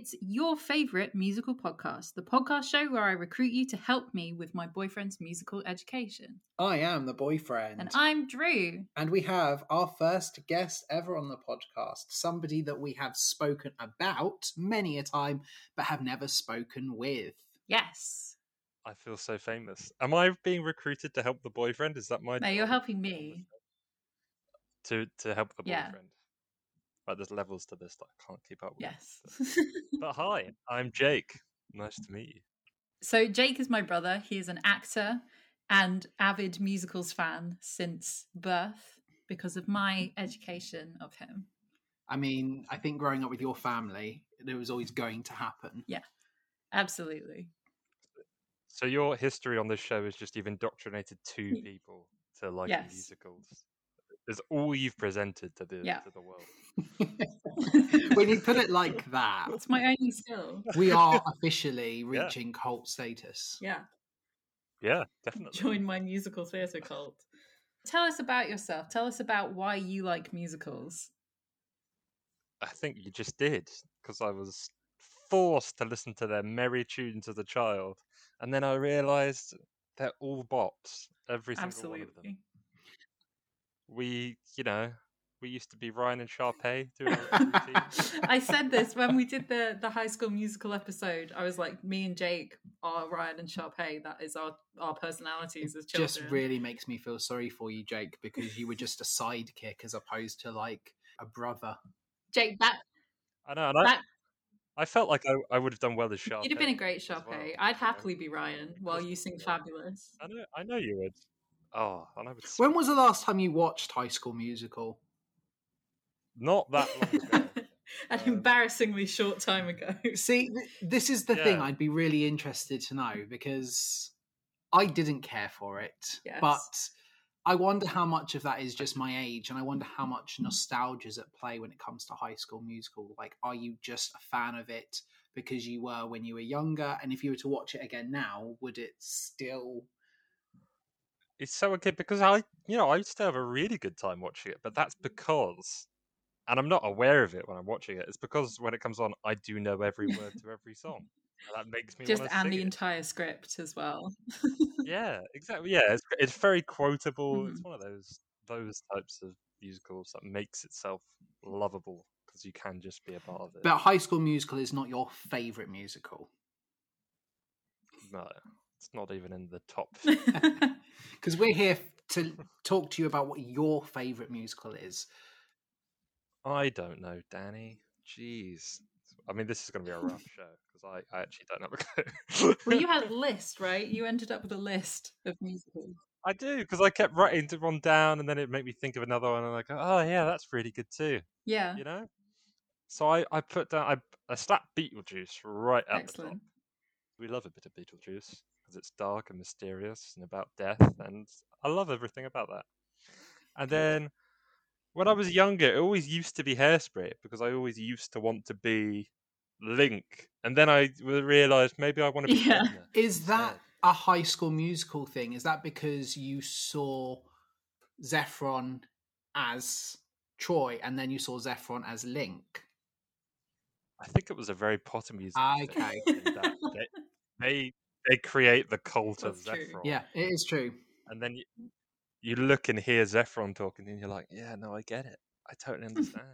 It's Your Favorite Musical Podcast, the podcast show where I recruit you to help me with my boyfriend's musical education. I am the boyfriend. And I'm Drew. And we have our first guest ever on the podcast, somebody that we have spoken about many a time, but have never spoken with. Yes. I feel so famous. Am I being recruited to help the boyfriend? Is that my No, you're helping me. to to help the Yeah. boyfriend? But there's levels to this that I can't keep up with. Yes. But hi, I'm Jake. Nice to meet you. so, Jake is my brother. He is an actor and avid musicals fan since birth because of my mm-hmm. education of him. I mean, I think growing up with your family, it was always going to happen. Yeah, absolutely. So your history on this show is just you've indoctrinated two people to like Yes. musicals. Is all you've presented to the Yeah. to the world. when you put it like that, It's my only skill. we are officially Yeah. reaching cult status. Yeah. Yeah, definitely. Join my musical theatre cult. Tell us about yourself. Tell us about why you like musicals. I think you just did because I was forced to listen to their merry tunes as a child, and then I realised they're all bops. Every single one of them. Absolutely. We, you know, we used to be Ryan and Sharpay doing. I said this when we did the the High School Musical episode. I was like, me and Jake are Ryan and Sharpay. That is our our personalities as children. just really makes me feel sorry for you, Jake, because you were just a sidekick as opposed to like a brother. Jake. That I know, and I, that I felt like I, I would have done well as Sharpay. you'd have been a great as well, Sharpay. I'd know? happily be Ryan while you sing yeah. fabulous. I know, I know you would. Oh, and I would. When was the last time you watched High School Musical? not that long ago? An Um, embarrassingly short time ago. See, th- this is the thing I'd be really interested to know because I didn't care for it. Yes. But I wonder how much of that is just my age, and I wonder how much nostalgia's at play when it comes to High School Musical. Like, are you just a fan of it because you were when you were younger? And if you were to watch it again now, would it still. It's so okay because I, you know, I used to have a really good time watching it, but that's because, and I'm not aware of it when I'm watching it. It's because when it comes on, I do know every word to every song. And that makes me Just and the it. entire script as well. Yeah, exactly. Yeah, it's it's very quotable. It's Mhm. one of those those types of musicals that makes itself lovable because you can just be a part of it. But High School Musical is not your favourite musical. no, it's not even in the top. Because we're here to talk to you about what your favourite musical is. I don't know, Danny. Jeez. I mean, this is going to be a rough show because I, I actually don't have a clue. well, you had a list, right? You ended up with a list of musicals. I do because I kept writing to one down, and then it made me think of another one, and I go, "Oh yeah, that's really good too." Yeah. You know. So I, I put down I, I slapped Beetlejuice right at the top. We love a bit of Beetlejuice because it's dark and mysterious and about death, and I love everything about that. And then when I was younger, it always used to be Hairspray because I always used to want to be Link, and then I realized maybe I want to be Yeah. Edna Is that instead. a high school musical thing? Is that because you saw Zephron as Troy and then you saw Zephron as Link? I think it was a very Potter music. Thing okay. that they, they they create the cult That's of true. Zephron. Yeah, it is true. and then you, you look and hear Zephron talking, and you're like, yeah, no, I get it. I totally understand.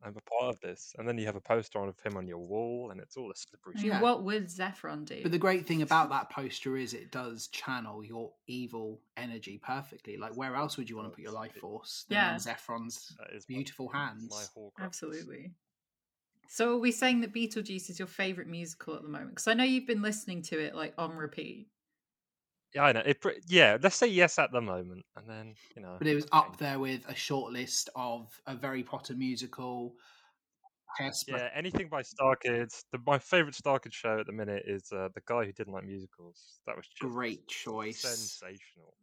I'm a part of this. And then you have a poster of him on your wall, and it's all a slippery I mean, Yeah. What would Zephron do? But the great thing about that poster is it does channel your evil energy perfectly. Like, where else would you want to put your life force than Yeah. on Zephron's That is my- beautiful my hands? Horcruxes. Absolutely. So are we saying that Beetlejuice is your favourite musical at the moment? Because I know you've been listening to it like on repeat. Yeah, I know. It, yeah, let's say yes at the moment, and then you know. But it was up there with a short list of a Very Potter musical. Hairspray. Yeah, anything by Star Kids. The, my favorite Star Kids show at the minute is uh, the guy who didn't like musicals. That was just Great choice. sensational.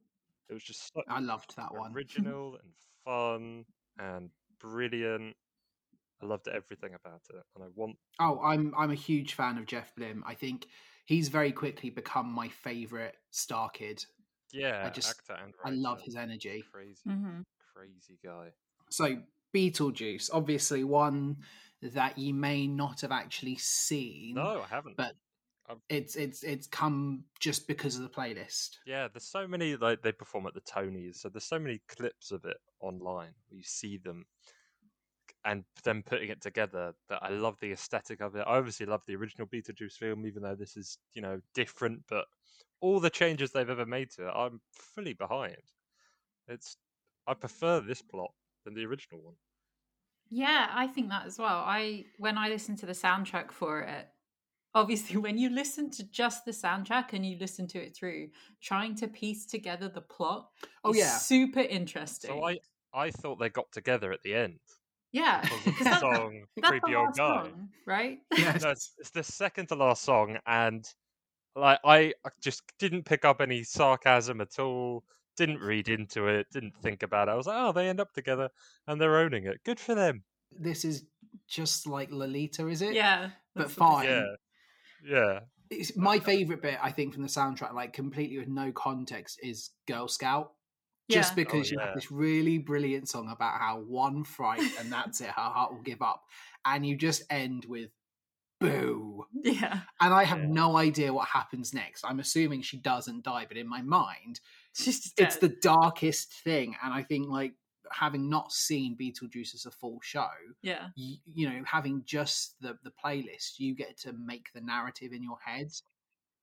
It was just so I loved that one. original and fun and brilliant. I loved everything about it, and I want. Oh, I'm I'm a huge fan of Jeff Blim. I think he's very quickly become my favorite Star Kid. Yeah, I just- actor and I love his energy. Crazy, Mm-hmm. crazy guy. So Beetlejuice, obviously one that you may not have actually seen. No, I haven't. But I've- it's it's it's come just because of the playlist. Yeah, there's so many like they perform at the Tonys, so there's so many clips of it online where you see them and them putting it together that I love the aesthetic of it. I obviously love the original Beetlejuice film, even though this is, you know, different, but all the changes they've ever made to it, I'm fully behind. It's I prefer this plot than the original one. Yeah, I think that as well. I when I listened to the soundtrack for it, obviously when you listen to just the soundtrack and you listen to it through, trying to piece together the plot Oh is yeah, super interesting. So I I thought they got together at the end yeah, because of 'Cause the that's, song that's Creepy the Old last Guy. song, right? yeah. No, it's, it's the second to last song, and like I I just didn't pick up any sarcasm at all. Didn't read into it. Didn't think about it. I was like, oh, they end up together and they're owning it. Good for them. This is just like Lolita, is it? Yeah, but fine. Yeah, yeah. It's my favorite bit, I think, from the soundtrack, like completely with no context, is Girl Scout. Just Yeah. because Oh, you yeah. have this really brilliant song about how one fright and that's it, her heart will give up, and you just end with boo. Yeah, And I have Yeah. no idea what happens next. I'm assuming she doesn't die, but in my mind, she's just it's the darkest thing. And I think, like, having not seen Beetlejuice as a full show, yeah. you, you know, having just the the playlist, you get to make the narrative in your head.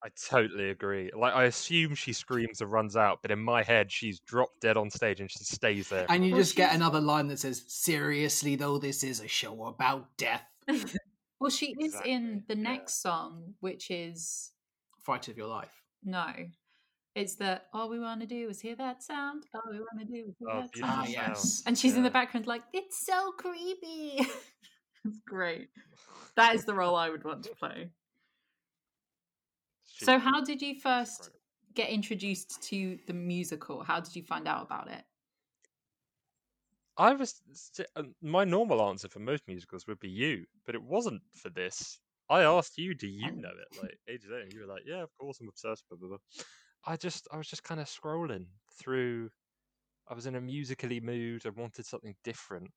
I totally agree. Like I assume she screams and runs out, but in my head, she's dropped dead on stage and she stays there. And you just get another line that says, "Seriously, though, this is a show about death." well, she is in Exactly, the yeah. next song, which is Fight of your life. no. It's that all we want to do is hear that sound. All we want to do is hear Oh, that beautiful Ah, sound. yes. And she's in the background, like it's so creepy. it's great. That is the role I would want to play. So, how did you first get introduced to the musical? How did you find out about it? I was uh, my normal answer for most musicals would be you, but it wasn't for this. I asked you, "Do you know it?" Like ages later, and you were like, "Yeah, of course, I'm obsessed." Blah blah blah. I just, I was just kind of scrolling through. I was in a musically mood. I wanted something different,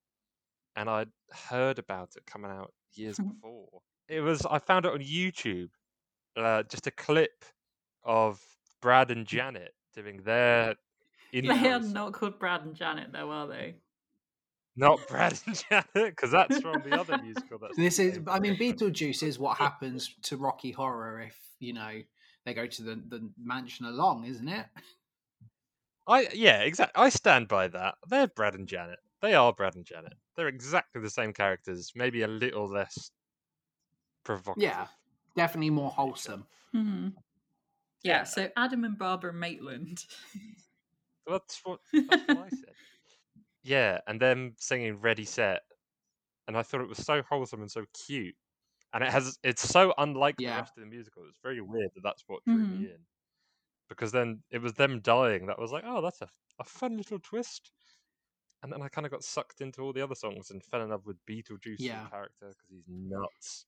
and I'd heard about it coming out years before. It was. I found it on YouTube. Uh, just a clip of Brad and Janet doing their. They are not called Brad and Janet, though, are they? Not Brad and Janet, because that's from the other musical. That's This is, I mean. Beetlejuice is what happens to Rocky Horror if you know they go to the the mansion along, isn't it? I yeah, exactly. I stand by that. They're Brad and Janet. They are Brad and Janet. They're exactly the same characters, maybe a little less provocative. Yeah, definitely more wholesome. Mm-hmm. Yeah, Yeah. so Adam and Barbara Maitland. That's what, that's what I said. Yeah, and them singing "Ready Set," and I thought it was so wholesome and so cute, and it has it's so unlike Yeah. the rest of the musical. It's very weird that that's what drew Mhm. me in, because then it was them dying that was like, oh, that's a a fun little twist. And then I kind of got sucked into all the other songs and fell in love with Beetlejuice as Yeah. character because he's nuts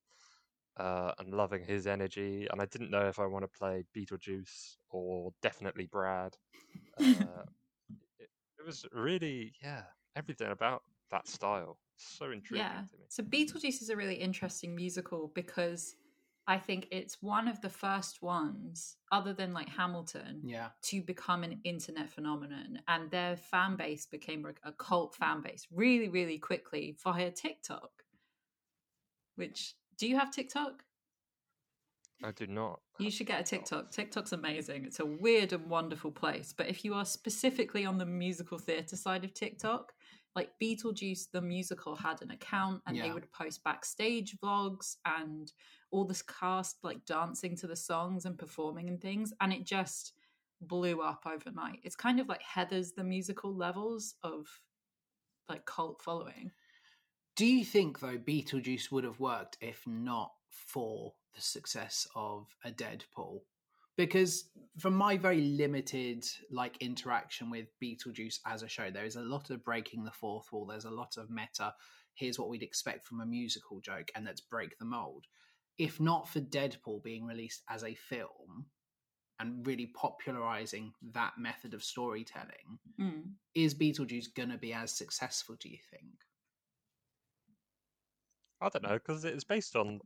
uh, and loving his energy. And I didn't know if I want to play Beetlejuice or definitely Brad. Uh, it, it was really, yeah, everything about that style. So intriguing yeah. to me. So Beetlejuice is a really interesting musical because I think it's one of the first ones, other than like Hamilton, Yeah, to become an internet phenomenon. And their fan base became a cult fan base really, really quickly via TikTok. Which, do you have TikTok? I do not. You should get a TikTok. TikTok's amazing. It's a weird and wonderful place. But if you are specifically on the musical theatre side of TikTok, like Beetlejuice, the musical had an account and they would post backstage vlogs and all this cast like dancing to the songs and performing and things. And it just blew up overnight. It's kind of like Heathers the musical levels of like cult following. Do you think though Beetlejuice would have worked if not for the success of a Deadpool? Because from my very limited like interaction with Beetlejuice as a show, there is a lot of breaking the fourth wall. There's a lot of meta. Here's what we'd expect from a musical joke, and let's break the mold. If not for Deadpool being released as a film, and really popularizing that method of storytelling, Mm. is Beetlejuice going to be as successful, do you think? I don't know because it's based on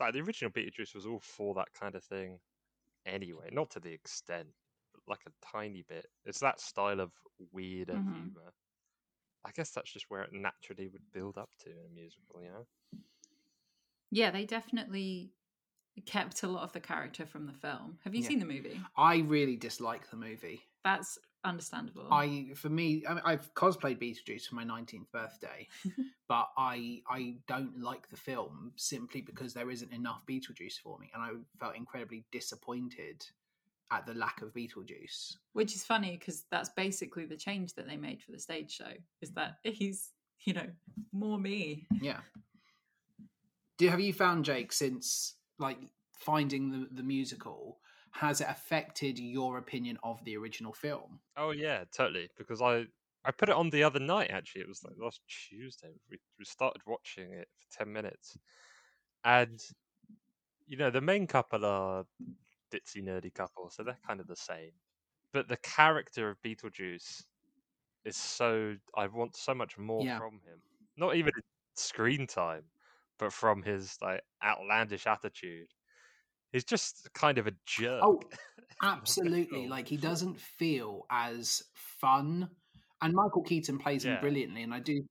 like the original Beetlejuice was all for that kind of thing anyway, not to the extent, but like a tiny bit. It's that style of weird and Mhm. humor. I guess that's just where it naturally would build up to in a musical, you know. Yeah, they definitely kept a lot of the character from the film. Have you Yeah. seen the movie? I really dislike the movie. That's understandable. I, for me, I mean, I've cosplayed Beetlejuice for my 19th birthday, but I, I don't like the film simply because there isn't enough Beetlejuice for me, and I felt incredibly disappointed at the lack of Beetlejuice. Which is funny because that's basically the change that they made for the stage show. Is that he's, you know, more me. Yeah. Do have you found Jake since like finding the the musical? Has it affected your opinion of the original film? Oh yeah, totally. Because I I put it on the other night. Actually, it was like last Tuesday. We we started watching it for ten minutes, and you know the main couple are ditzy nerdy couple, so they're kind of the same. But the character of Beetlejuice is so I want so much more Yeah. from him. Not even in screen time, but from his like outlandish attitude. He's just kind of a jerk. Oh, Absolutely. Like he doesn't feel as fun. And Michael Keaton plays him brilliantly, and I do.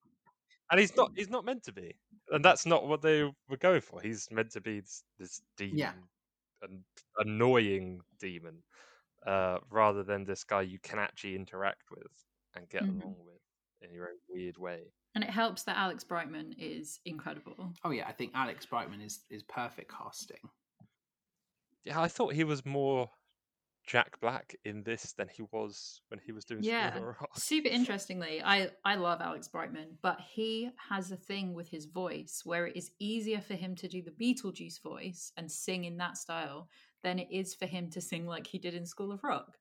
and he's not he's not meant to be and that's not what they were going for he's meant to be this, this demon Yeah. an annoying demon uh rather than this guy you can actually interact with and get Mhm. along with in your own weird way And it helps that Alex Brightman is incredible. Oh yeah, I think Alex Brightman is is perfect casting. Yeah i thought he was more jack black in this than he was when he was doing Yeah. Rock. Super interestingly, I, I love Alex Brightman, but he has a thing with his voice where it is easier for him to do the Beetlejuice voice and sing in that style than it is for him to sing like he did in School of Rock.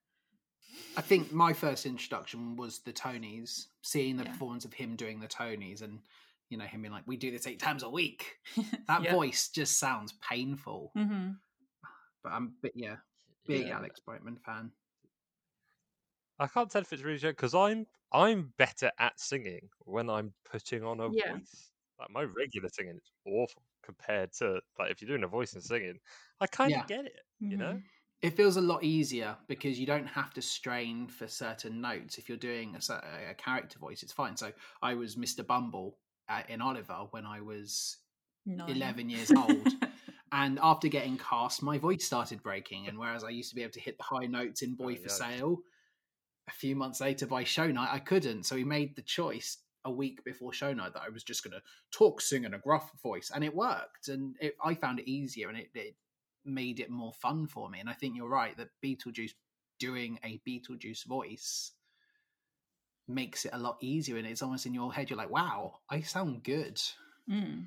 I think my first introduction was the Tonys, seeing the Yeah. performance of him doing the Tonys, and you know him being like, "We do this eight times a week." That Yeah. voice just sounds painful. hmm But I'm, but yeah, big Yeah. Alex Brightman fan. i can't tell if it's really because i'm i'm better at singing when i'm putting on a Yeah. voice like my regular singing is awful compared to like if you're doing a voice and singing i kind of Yeah. get it you know Mhm. It feels a lot easier because you don't have to strain for certain notes. If you're doing a, a character voice, it's fine. So I was Mr. Bumble uh, in Oliver when I was Nine. 11 years old. And after getting cast, my voice started breaking. And whereas I used to be able to hit the high notes in Boy Oh, for yikes. Sale, a few months later by show night, I couldn't. So he made the choice a week before show night that I was just going to talk, sing in a gruff voice. And it worked. And it, I found it easier and it, it made it more fun for me. And I think you're right that Beetlejuice doing a Beetlejuice voice makes it a lot easier. And it's almost in your head, you're like, wow, I sound good. Mm.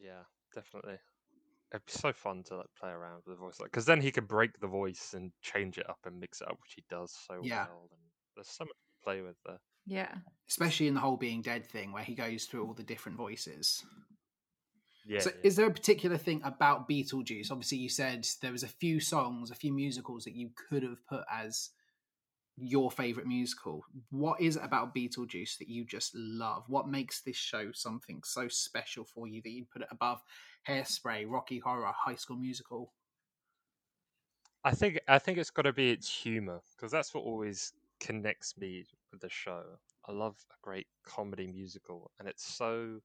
Yeah, definitely. It'd be so fun to like play around with the voice, like because then he could break the voice and change it up and mix it up, which he does so Yeah. well. And there's so much to play with there. Yeah. especially in the whole being dead thing where he goes through all the different voices Yeah. so yeah. is there a particular thing about beetlejuice obviously you said there was a few songs a few musicals that you could have put as your favorite musical what is it about beetlejuice that you just love what makes this show something so special for you that you put it above hairspray rocky horror high school musical I think I think it's got to be its humor because that's what always connects me with the show. I love a great comedy musical, and it's so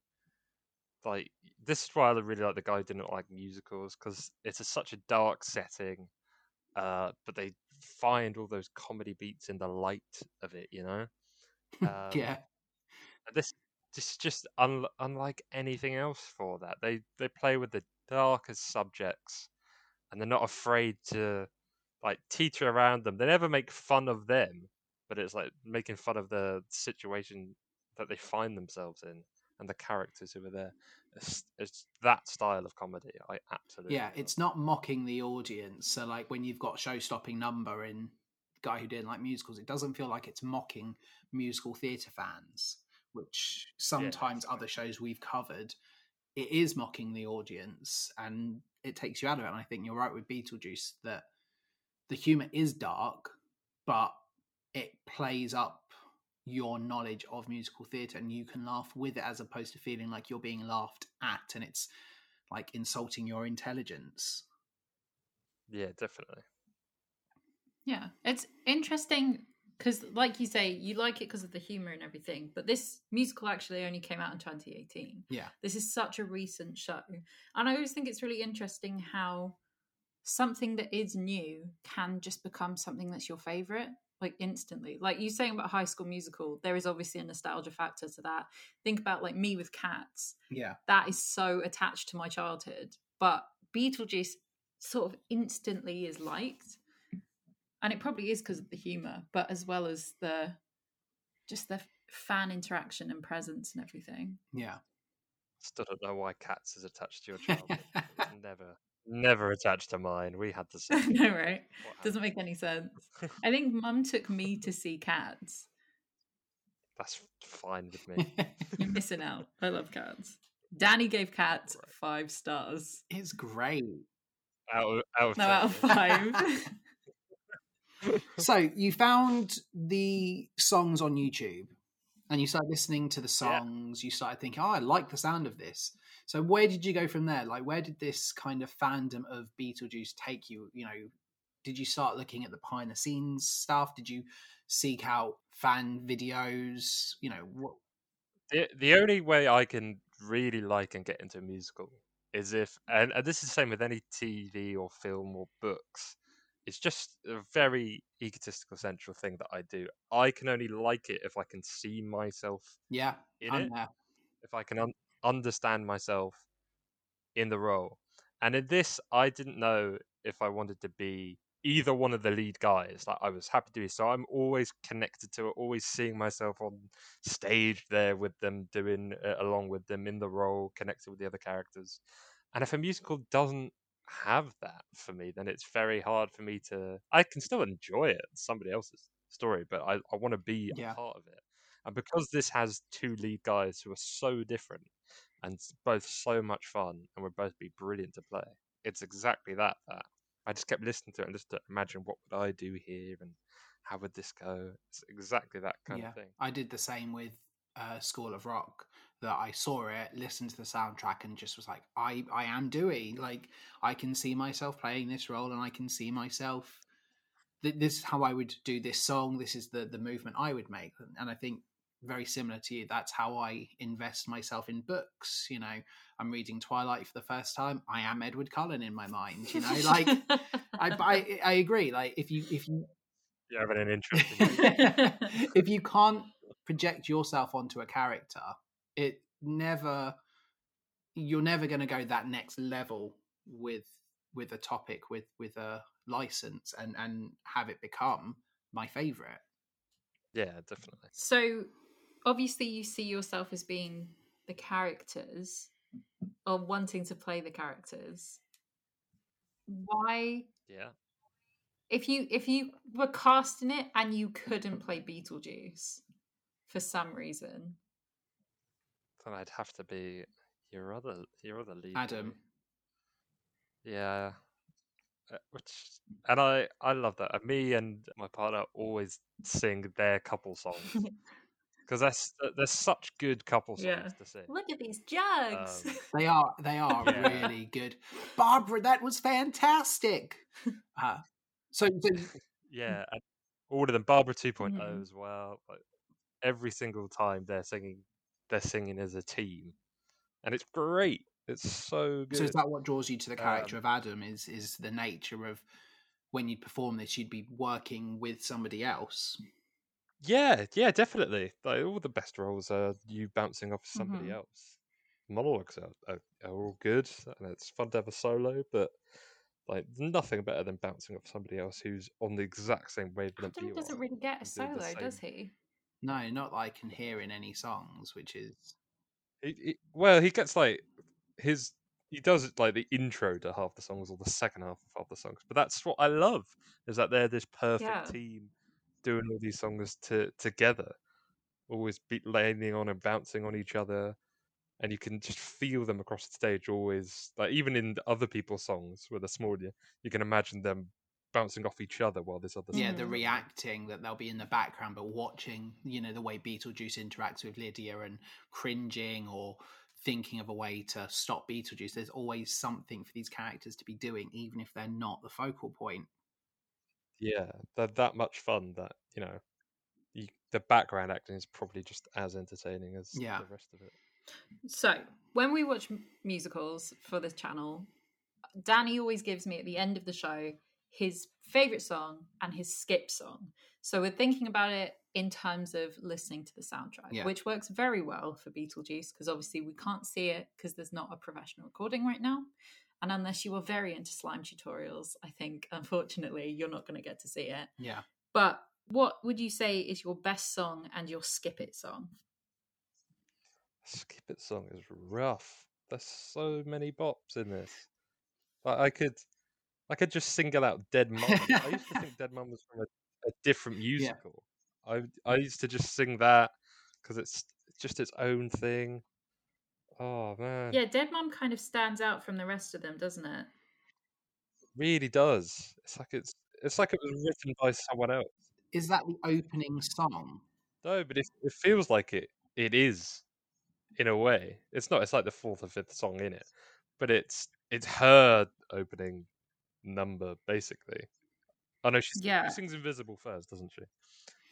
like this is why I really like the guy who didn't like musicals because it's a, such a dark setting, uh, but they find all those comedy beats in the light of it, you know. Um, yeah this this is just un- unlike anything else for that. They they play with the darkest subjects, and they're not afraid to like teeter around them. They never make fun of them, but it's like making fun of the situation that they find themselves in and the characters who are there. It's, it's that style of comedy. I absolutely yeah love. it's not mocking the audience so like when you've got show-stopping number in guy who didn't like musicals it doesn't feel like it's mocking musical theatre fans which sometimes true. other shows we've covered it is mocking the audience and it takes you out of it and i think you're right with beetlejuice that the humor is dark, but it plays up your knowledge of musical theatre and you can laugh with it as opposed to feeling like you're being laughed at and it's like insulting your intelligence. Yeah, definitely. Yeah, it's interesting because, like you say, you like it because of the humor and everything. But this musical actually only came out in 2018. Yeah, this is such a recent show, and I always think it's really interesting how something that is new can just become something that's your favorite like instantly. Like you saying about high school musical there is obviously a nostalgia factor to that. Think about like me with cats. Yeah. That is so attached to my childhood but beetlejuice sort of instantly is liked and it probably is because of the humor but as well as the just the fan interaction and presence and everything. Yeah. Still don't know why cats is attached to your childhood never never attached to mine. We had the same. no, right? Doesn't make any sense. I think mum took me to see cats. That's fine with me. You're missing out. I love cats. Danny gave cats five stars. It's great. Out of, out of no, out of five. so you found the songs on YouTube and you started listening to the songs. Yeah. You started thinking, "Oh, I like the sound of this." So where did you go from there? Like, where did this kind of fandom of Beetlejuice take you? You know, did you start looking at the behind the scenes stuff? Did you seek out fan videos? You know, what? The the only way I can really like and get into a musical is if, and, and this is the same with any TV or film or books. It's just a very egotistical central thing that I do. I can only like it if I can see myself. Yeah, in I'm it. There. If I can un- understand myself in the role. And in this, I didn't know if I wanted to be either one of the lead guys. Like I was happy to be. So I'm always connected to it, always seeing myself on stage there with them, doing uh, along with them in the role, connected with the other characters. And if a musical doesn't have that for me, then it's very hard for me to. I can still enjoy it, somebody else's story, but I, I want to be yeah. a part of it. And because this has two lead guys who are so different, and both so much fun and would both be brilliant to play. It's exactly that. That I just kept listening to it and just to imagine what would I do here and how would this go. It's exactly that kind yeah, of thing. I did the same with uh, School of Rock. That I saw it, listened to the soundtrack, and just was like, I I am Dewey. Like I can see myself playing this role, and I can see myself. This is how I would do this song. This is the the movement I would make, and I think very similar to you. That's how I invest myself in books. You know, I'm reading Twilight for the first time. I am Edward Cullen in my mind. You know, like I, I, I agree. Like if you if you you're having an interesting. if you can't project yourself onto a character, it never you're never going to go that next level with with a topic with with a license and and have it become my favorite. Yeah definitely. So obviously you see yourself as being the characters or wanting to play the characters. Why yeah. if you if you were casting it and you couldn't play beetlejuice for some reason then i'd have to be your other your other lead adam yeah uh, which and i i love that me and my partner always sing their couple songs because there's there's such good couple songs yeah. to sing. Look at these jugs. Um, they are they are yeah. really good. Barbara, that was fantastic. Uh, so, so, yeah, and all of them. Barbara 2.0 mm-hmm. as well. Like, every single time they're singing, they're singing as a team, and it's great. It's so good. So is that what draws you to the character um, of Adam? Is is the nature of when you perform this, you'd be working with somebody else? Yeah, yeah, definitely. Like all the best roles are you bouncing off somebody mm-hmm. else. Monologues are, are, are all good, and it's fun to have a solo, but like nothing better than bouncing off somebody else who's on the exact same wavelength. Adam doesn't really get a solo, does he? No, not that I can hear in any songs, which is. He, he, well, he gets like his he does like the intro to half the songs or the second half of half the songs. But that's what I love is that they're this perfect yeah. team doing all these songs to, together, always be landing on and bouncing on each other, and you can just feel them across the stage. Always like even in other people's songs where they're smaller, you can imagine them bouncing off each other while there's other. Yeah, stuff. the Mhm. reacting that they'll be in the background, but watching, you know, the way Beetlejuice interacts with Lydia and cringing or thinking of a way to stop Beetlejuice. There's always something for these characters to be doing, even if they're not the focal point. Yeah, they're that much fun that you know, you, the background acting is probably just as entertaining as Yeah. the rest of it. So, when we watch musicals for this channel, Danny always gives me at the end of the show his favorite song and his skip song. So, we're thinking about it in terms of listening to the soundtrack, Yeah. which works very well for Beetlejuice because obviously we can't see it because there's not a professional recording right now. And unless you are very into slime tutorials, I think unfortunately you're not going to get to see it. Yeah. But what would you say is your best song and your skip it song? Skip It song is rough. There's so many bops in this. Like I could, I could just single out Dead Mum. I used to think Dead Mum was from a, a different musical. I I used to just sing that because it's just its own thing. Oh man, Yeah, Dead Mom kind of stands out from the rest of them, doesn't it? really does. It's like it's it's like it was written by someone else. Is that the opening song? No, but it it feels like it it is in a way. It's not. It's like the fourth or fifth song in it, but it's it's her opening number basically. Oh no, she, Yeah. she sings Invisible first, doesn't she?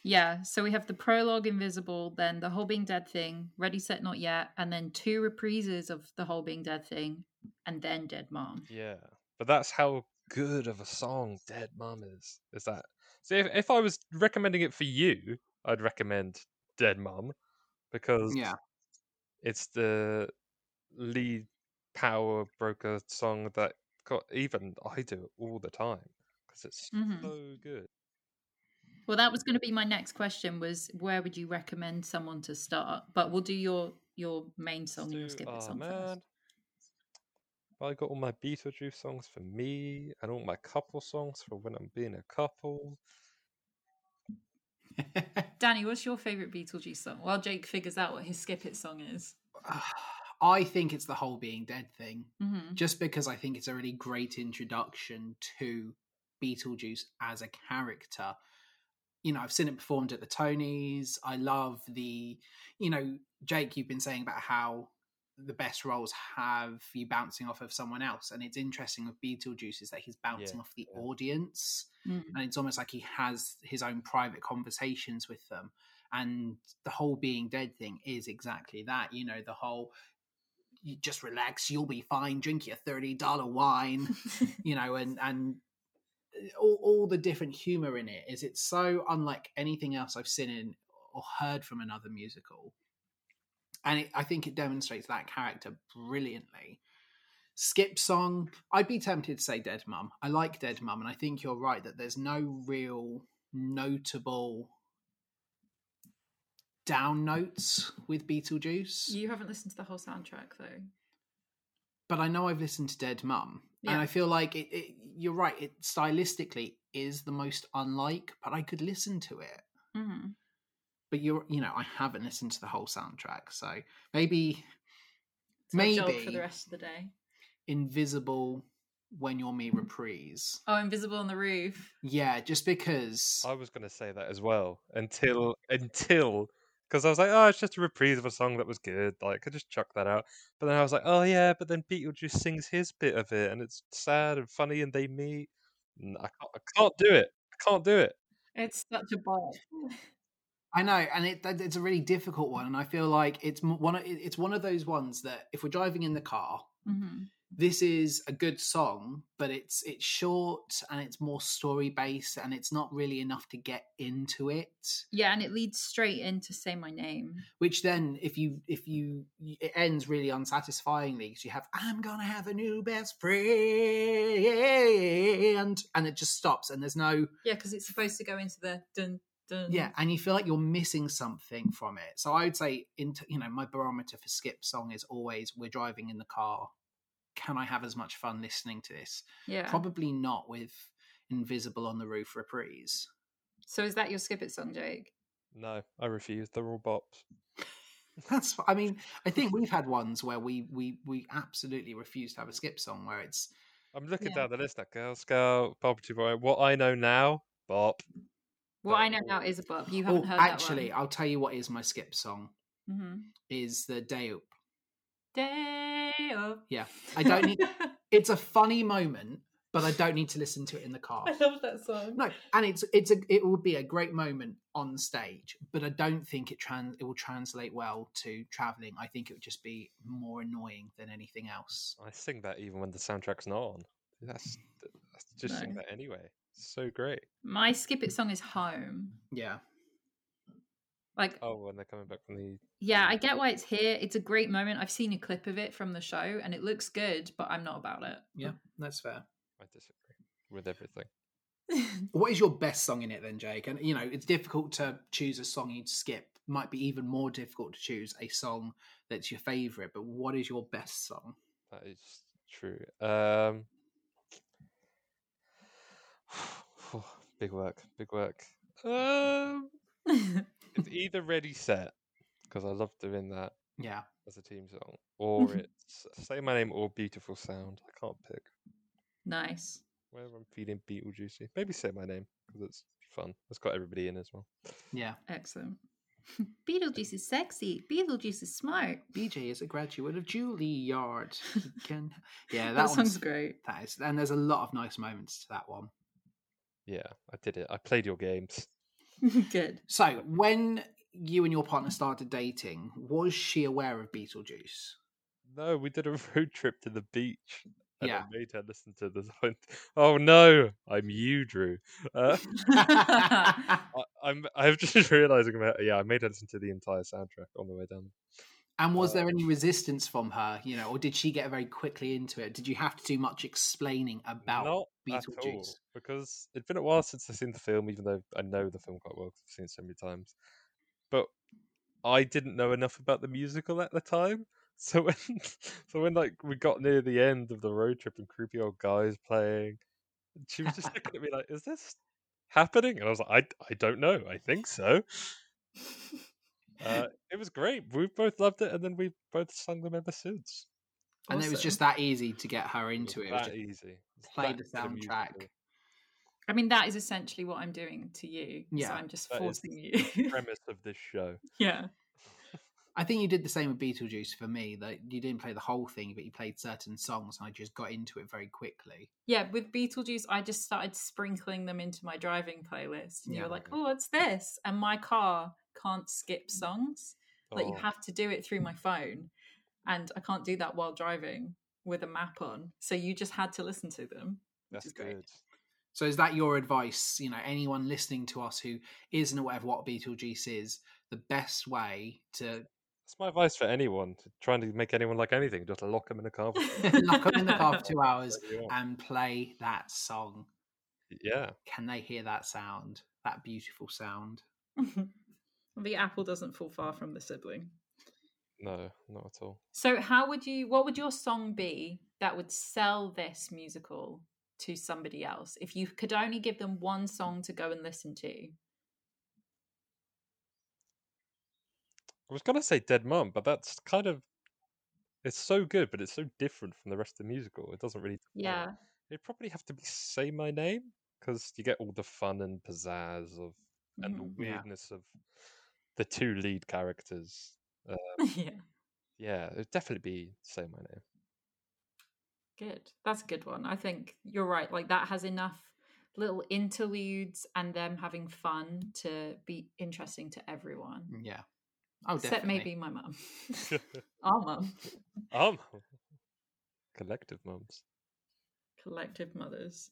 Yeah, so we have the prologue Invisible, then the whole being dead thing, Ready Set Not Yet, and then two reprises of the whole being dead thing, and then Dead Mom. Yeah, but that's how good of a song Dead Mom is. Is that? So if if I was recommending it for you, I'd recommend Dead Mom because Yeah. it's the lead power broker song that got even I do it all the time because it's Mhm. so good. Well, that was going to be my next question: was where would you recommend someone to start? But we'll do your your main song and skip oh, song man. I got all my Beetlejuice songs for me and all my couple songs for when I'm being a couple. Danny, what's your favorite Beetlejuice song? While Jake figures out what his skip it song is. I think it's the whole being dead thing. hmm just because I think it's a really great introduction to Beetlejuice as a character. You know, I've seen it performed at the Tonys. I love the, you know, Jake, you've been saying about how the best roles have you bouncing off of someone else. And it's interesting with Beetlejuice is that he's bouncing Yeah, off the yeah. audience Mm. and it's almost like he has his own private conversations with them and the whole being dead thing is exactly that you know the whole you just relax you'll be fine drink your $30 wine you know and and uh, all, all the different humor in it is it's so unlike anything else i've seen in or heard from another musical. And it, i think it demonstrates that character brilliantly. Skip song i'd be tempted to say dead mum. I like dead mum and i think you're right that there's no real notable down notes with beetlejuice You haven't listened to the whole soundtrack though. but I know I've listened to Dead Mum, and I feel like it, it. You're right. It stylistically is the most unlike, but I could listen to it. hmm But you're, you know, I haven't listened to the whole soundtrack, so maybe So a job for the rest of the day. Invisible when you're me reprise. Oh, Invisible on the Roof. Yeah, just because. I was going to say that as well until until because I was like, oh, it's just a reprise of a song that was good. Like, I just chuck that out. But then I was like, oh yeah, but then Beetlejuice sings his bit of it, and it's sad and funny, and they meet. N- I can't, I can't do it. I can't do it. It's such a bop. I know, and it, it's a really difficult one, and I feel like it's one. Of, it's one of those ones that if we're driving in the car, hmm this is a good song, but it's it's short and it's more story based, and it's not really enough to get into it. Yeah, and it leads straight into Say My Name. Which then, if you if you it ends really unsatisfyingly because you have I'm gonna have a new best friend, and it just stops, and there's no Yeah, because it's supposed to go into the dun dun. yeah, and you feel like you're missing something from it. So I would say, into you know, my barometer for skip song is always we're driving in the car. Can I have as much fun listening to this? yeah. Probably not with Invisible on the Roof reprise. So is that your skip it song, Jake? No, I refuse. They're all bops. That's. I mean, I think we've had ones where we we we absolutely refuse to have a skip song where it's I'm looking Yeah. down the list now. Girl Scout, Poverty Boy. What I know now, Bop. What I know now is a bop. You haven't Oh, heard actually, that I'll tell you what is my skip song. Mm-hmm. Is the day up. Day of. Yeah, I don't need. It's a funny moment, but I don't need to listen to it in the car. I love that song. No, and it's it's a it will be a great moment on stage, but I don't think it trans it will translate well to traveling. I think it would just be more annoying than anything else. I sing that even when the soundtrack's not on. That's, that's just sing that anyway. So great. My skip it song is home. Yeah, Like, Oh, when they're coming back from the. yeah, I get why it's here. It's a great moment. I've seen a clip of it from the show and it looks good, but I'm not about it. yeah, that's fair. I disagree with everything. What is your best song in it then, Jake? And you know, it's difficult to choose a song you'd skip. Might be even more difficult to choose a song that's your favorite. But what is your best song? That is true. Um, big work, big work. Um, it's either Ready Set because I love doing that Yeah, as a team song, or it's Say My Name or Beautiful Sound. I can't pick. nice. Whenever I'm feeling Beetlejuicy, maybe Say My Name because it's fun. It's got everybody in as well. yeah. Excellent. Beetlejuice is sexy. Beetlejuice is smart. BJ is a graduate of Juilliard. He can, yeah, That, that, song's one's great. that is, and there's a lot of nice moments to that one. Yeah, I did it. I played your games. good. So, when you and your partner started dating, was she aware of Beetlejuice? No, we did a road trip to the beach. And Yeah. I made her listen to the song. Oh no, I'm you, Drew. Uh, I, I'm I'm just realizing about yeah, I made her listen to the entire soundtrack on the way down. And was Uh, there any resistance from her, you know, or did she get very quickly into it? Did you have to do much explaining about Not at all, Beetlejuice? because it'd been a while since I've seen the film, even though I know the film quite well 'cause I've seen it so many times. But I didn't know enough about the musical at the time. So when so when like we got near the end of the road trip and creepy old guys playing, she was just looking at me like, "Is this happening?" And I was like, "I I don't know. I think so." Uh, it was great. We both loved it, and then we both sung them ever since. And it was just that easy to get her into it. It was that easy. It's play back the soundtrack. I mean, that is essentially what I'm doing to you. Yeah, So I'm just that is forcing you. premise of this show. yeah. I think you did the same with Beetlejuice for me. That you didn't play the whole thing, but you played certain songs, and I just got into it very quickly. Yeah, with Beetlejuice, I just started sprinkling them into my driving playlist. And you Yeah. were like, oh, what's this? And my car can't skip mm. songs. Like, you Oh, have to do it through my mm. phone. And I can't do that while driving with a map on. So you just had to listen to them. that's is great. good. So, is that your advice? You know, anyone listening to us who isn't aware of what Beetlejuice is, the best way to That's my advice for anyone to trying to make anyone like anything. Just lock them in a car. for- lock them in the car for two hours Whatever you want. and play that song. Yeah, Can they hear that sound? That beautiful sound. the apple doesn't fall far from the sibling. No, not at all. So, how would you, what would your song be that would sell this musical to somebody else? If you could only give them one song to go and listen to, I was gonna say Dead Mum, but that's kind of it's so good, but it's so different from the rest of the musical. It doesn't really. yeah. It'd probably have to be Say My Name because you get all the fun and pizzazz of and the Mhm. Yeah. weirdness of the two lead characters. Uh, yeah. yeah, it'd definitely be Say My Name. Good. That's a good one. I think you're right. Like that has enough little interludes and them having fun to be interesting to everyone. Yeah. Oh, Except definitely. maybe my mum. Our mum. um, collective mums. Collective mothers.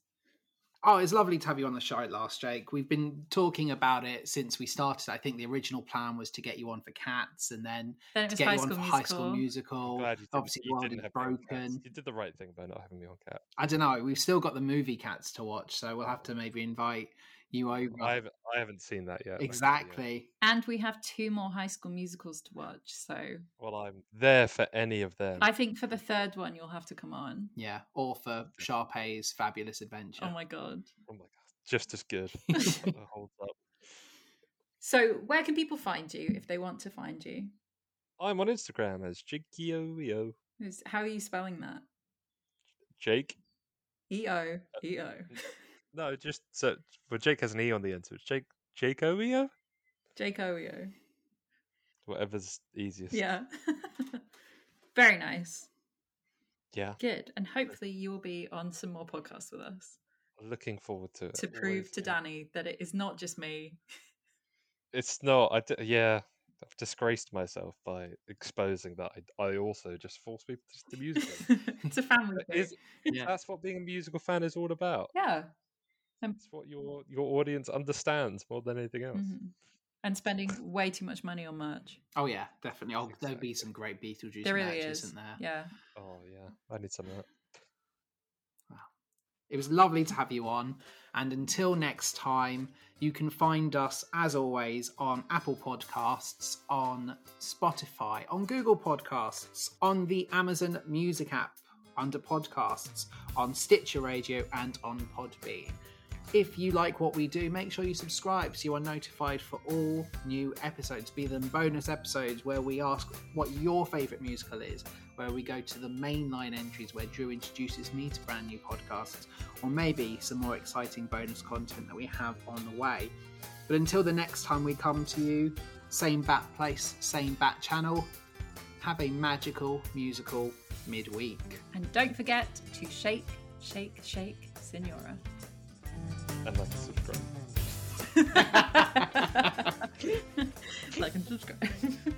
Oh, it's lovely to have you on the show at last, Jake. We've been talking about it since we started. I think the original plan was to get you on for Cats and then Then to get you on for Musical. High School Musical. You Obviously, you World didn't is have me on Cats. Broken. You did the right thing by not having me on Cat. I don't know. We've still got the movie Cats to watch, so we'll have to maybe invite you over. I haven't, I haven't seen that yet. actually, yet. exactly. And we have two more High School Musicals to watch. So Well, I'm there for any of them. I think for the third one, you'll have to come on. Yeah. Or for Sharpay's Fabulous oh Adventure. Oh my God. Oh my god, just as good. That uh, holds up. So, where can people find you if they want to find you? I'm on Instagram as Jiggyoo Is- How are you spelling that? Jake EO. Uh, EO. No, just so well, Jake has an E on the end, so it's Jake Jake Oeo? Jake Oeo. Whatever's easiest. Yeah. Very nice. Yeah. Good. And hopefully you will be on some more podcasts with us Looking forward to it. to prove always, to yeah. Danny that it is not just me. It's not. I d- yeah. I've disgraced myself by exposing that I, I also just force people to, to music. it's a family thing. Is Yeah. that's what being a musical fan is all about? yeah. It's what your your audience understands more than anything else. Mhm. And spending way too much money on merch. Oh yeah, definitely. Oh, there'll be some great Beetlejuice There merch, really is. isn't there? Yeah. Oh yeah, I need some of that. It was lovely to have you on. And until next time, you can find us, as always, on Apple Podcasts, on Spotify, on Google Podcasts, on the Amazon Music app under podcasts, on Stitcher Radio, and on Podbean. If you like what we do, make sure you subscribe so you are notified for all new episodes, be them bonus episodes where we ask what your favourite musical is, where we go to the mainline entries where Drew introduces me to brand new podcasts, or maybe some more exciting bonus content that we have on the way. But until the next time we come to you, same bat place, same bat channel, have a magical musical midweek. And don't forget to shake, shake, shake, Senora. And like and subscribe. like and subscribe.